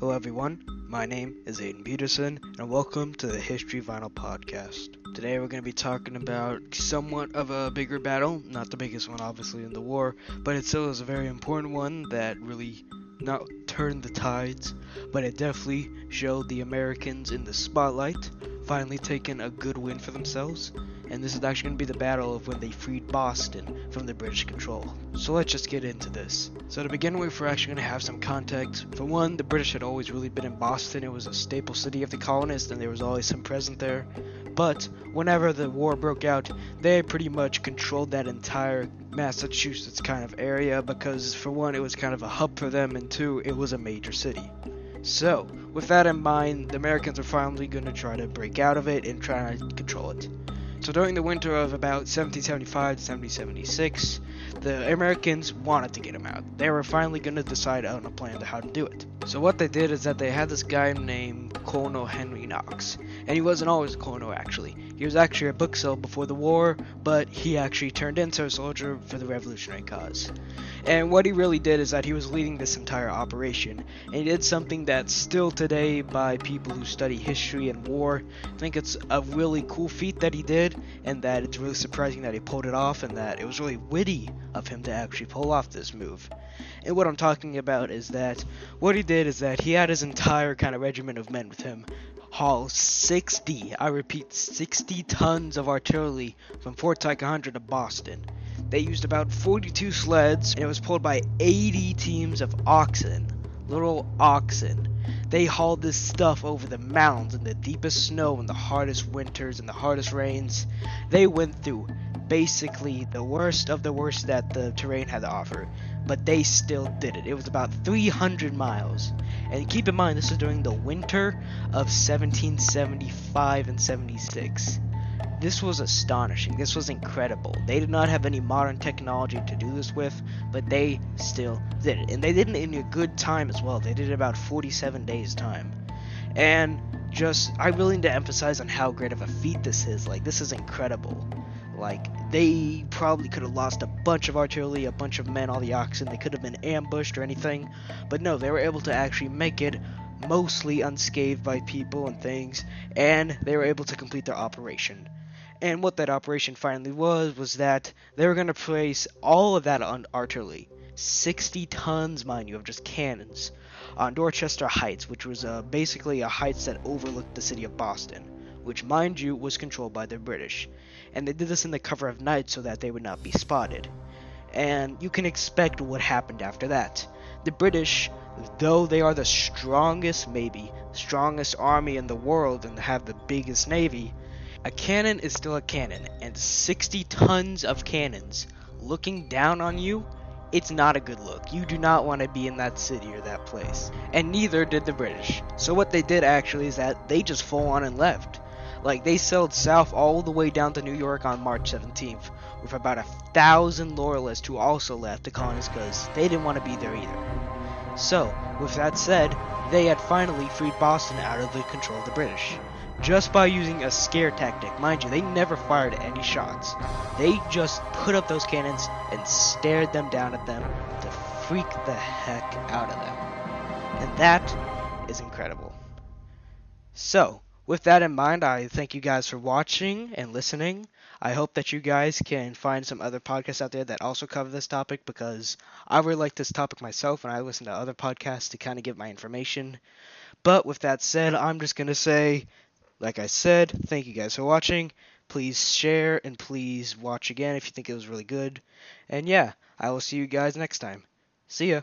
Hello, everyone. My name is Aiden Peterson, and welcome to the History Vinyl Podcast. Today, we're going to be talking about somewhat of a bigger battle, not the biggest one, obviously, in the war, but it still is a very important one that really not turned the tides, but it definitely showed the Americans in the spotlight, finally taking a good win for themselves and this is actually going to be the battle of when they freed Boston from the British control. So let's just get into this. So to begin with, we're actually going to have some context. For one, the British had always really been in Boston. It was a staple city of the colonists, and there was always some present there. But whenever the war broke out, they pretty much controlled that entire Massachusetts kind of area because, for one, it was kind of a hub for them, and two, it was a major city. So, with that in mind, the Americans are finally going to try to break out of it and try to control it. So during the winter of about 1775 to 1776, the Americans wanted to get him out. They were finally going to decide on a plan to how to do it. So what they did is that they had this guy named Colonel Henry Knox, and he wasn't always a colonel actually. He was actually a bookseller before the war, but he actually turned into a soldier for the revolutionary cause. And what he really did is that he was leading this entire operation, and he did something that still today by people who study history and war think it's a really cool feat that he did, and that it's really surprising that he pulled it off, and that it was really witty of him to actually pull off this move. And what I'm talking about is that what he did is that he had his entire kind of regiment of men with him haul 60, I repeat, 60 tons of artillery from Fort Ticonderoga to Boston. They used about 42 sleds, and it was pulled by 80 teams of oxen. Little oxen. They hauled this stuff over the mountains in the deepest snow in the hardest winters and the hardest rains. They went through basically the worst of the worst that the terrain had to offer, but they still did it. It was about 300 miles. And keep in mind, this was during the winter of 1775 and 76. This was astonishing. This was incredible. They did not have any modern technology to do this with, but they still did it. And they did it in a good time as well. They did it about 47 days time. And just I really need to emphasize on how great of a feat this is. Like this is incredible. Like they probably could have lost a bunch of artillery, a bunch of men, all the oxen. They could have been ambushed or anything, but no, they were able to actually make it mostly unscathed by people and things, and they were able to complete their operation. And what that operation finally was was that they were going to place all of that on artillery, 60 tons, mind you, of just cannons, on Dorchester Heights, which was uh, basically a heights that overlooked the city of Boston, which, mind you, was controlled by the British. And they did this in the cover of night so that they would not be spotted. And you can expect what happened after that. The British, though they are the strongest, maybe, strongest army in the world and have the biggest navy, a cannon is still a cannon, and 60 tons of cannons looking down on you, it's not a good look. You do not want to be in that city or that place. And neither did the British. So what they did actually is that they just full on and left. Like they sailed south all the way down to New York on March 17th, with about a thousand loyalists who also left the colonies because they didn't want to be there either. So, with that said, they had finally freed Boston out of the control of the British just by using a scare tactic. Mind you, they never fired any shots. They just put up those cannons and stared them down at them to freak the heck out of them. And that is incredible. So, with that in mind, I thank you guys for watching and listening. I hope that you guys can find some other podcasts out there that also cover this topic because I really like this topic myself and I listen to other podcasts to kind of get my information. But with that said, I'm just going to say like I said, thank you guys for watching. Please share and please watch again if you think it was really good. And yeah, I will see you guys next time. See ya.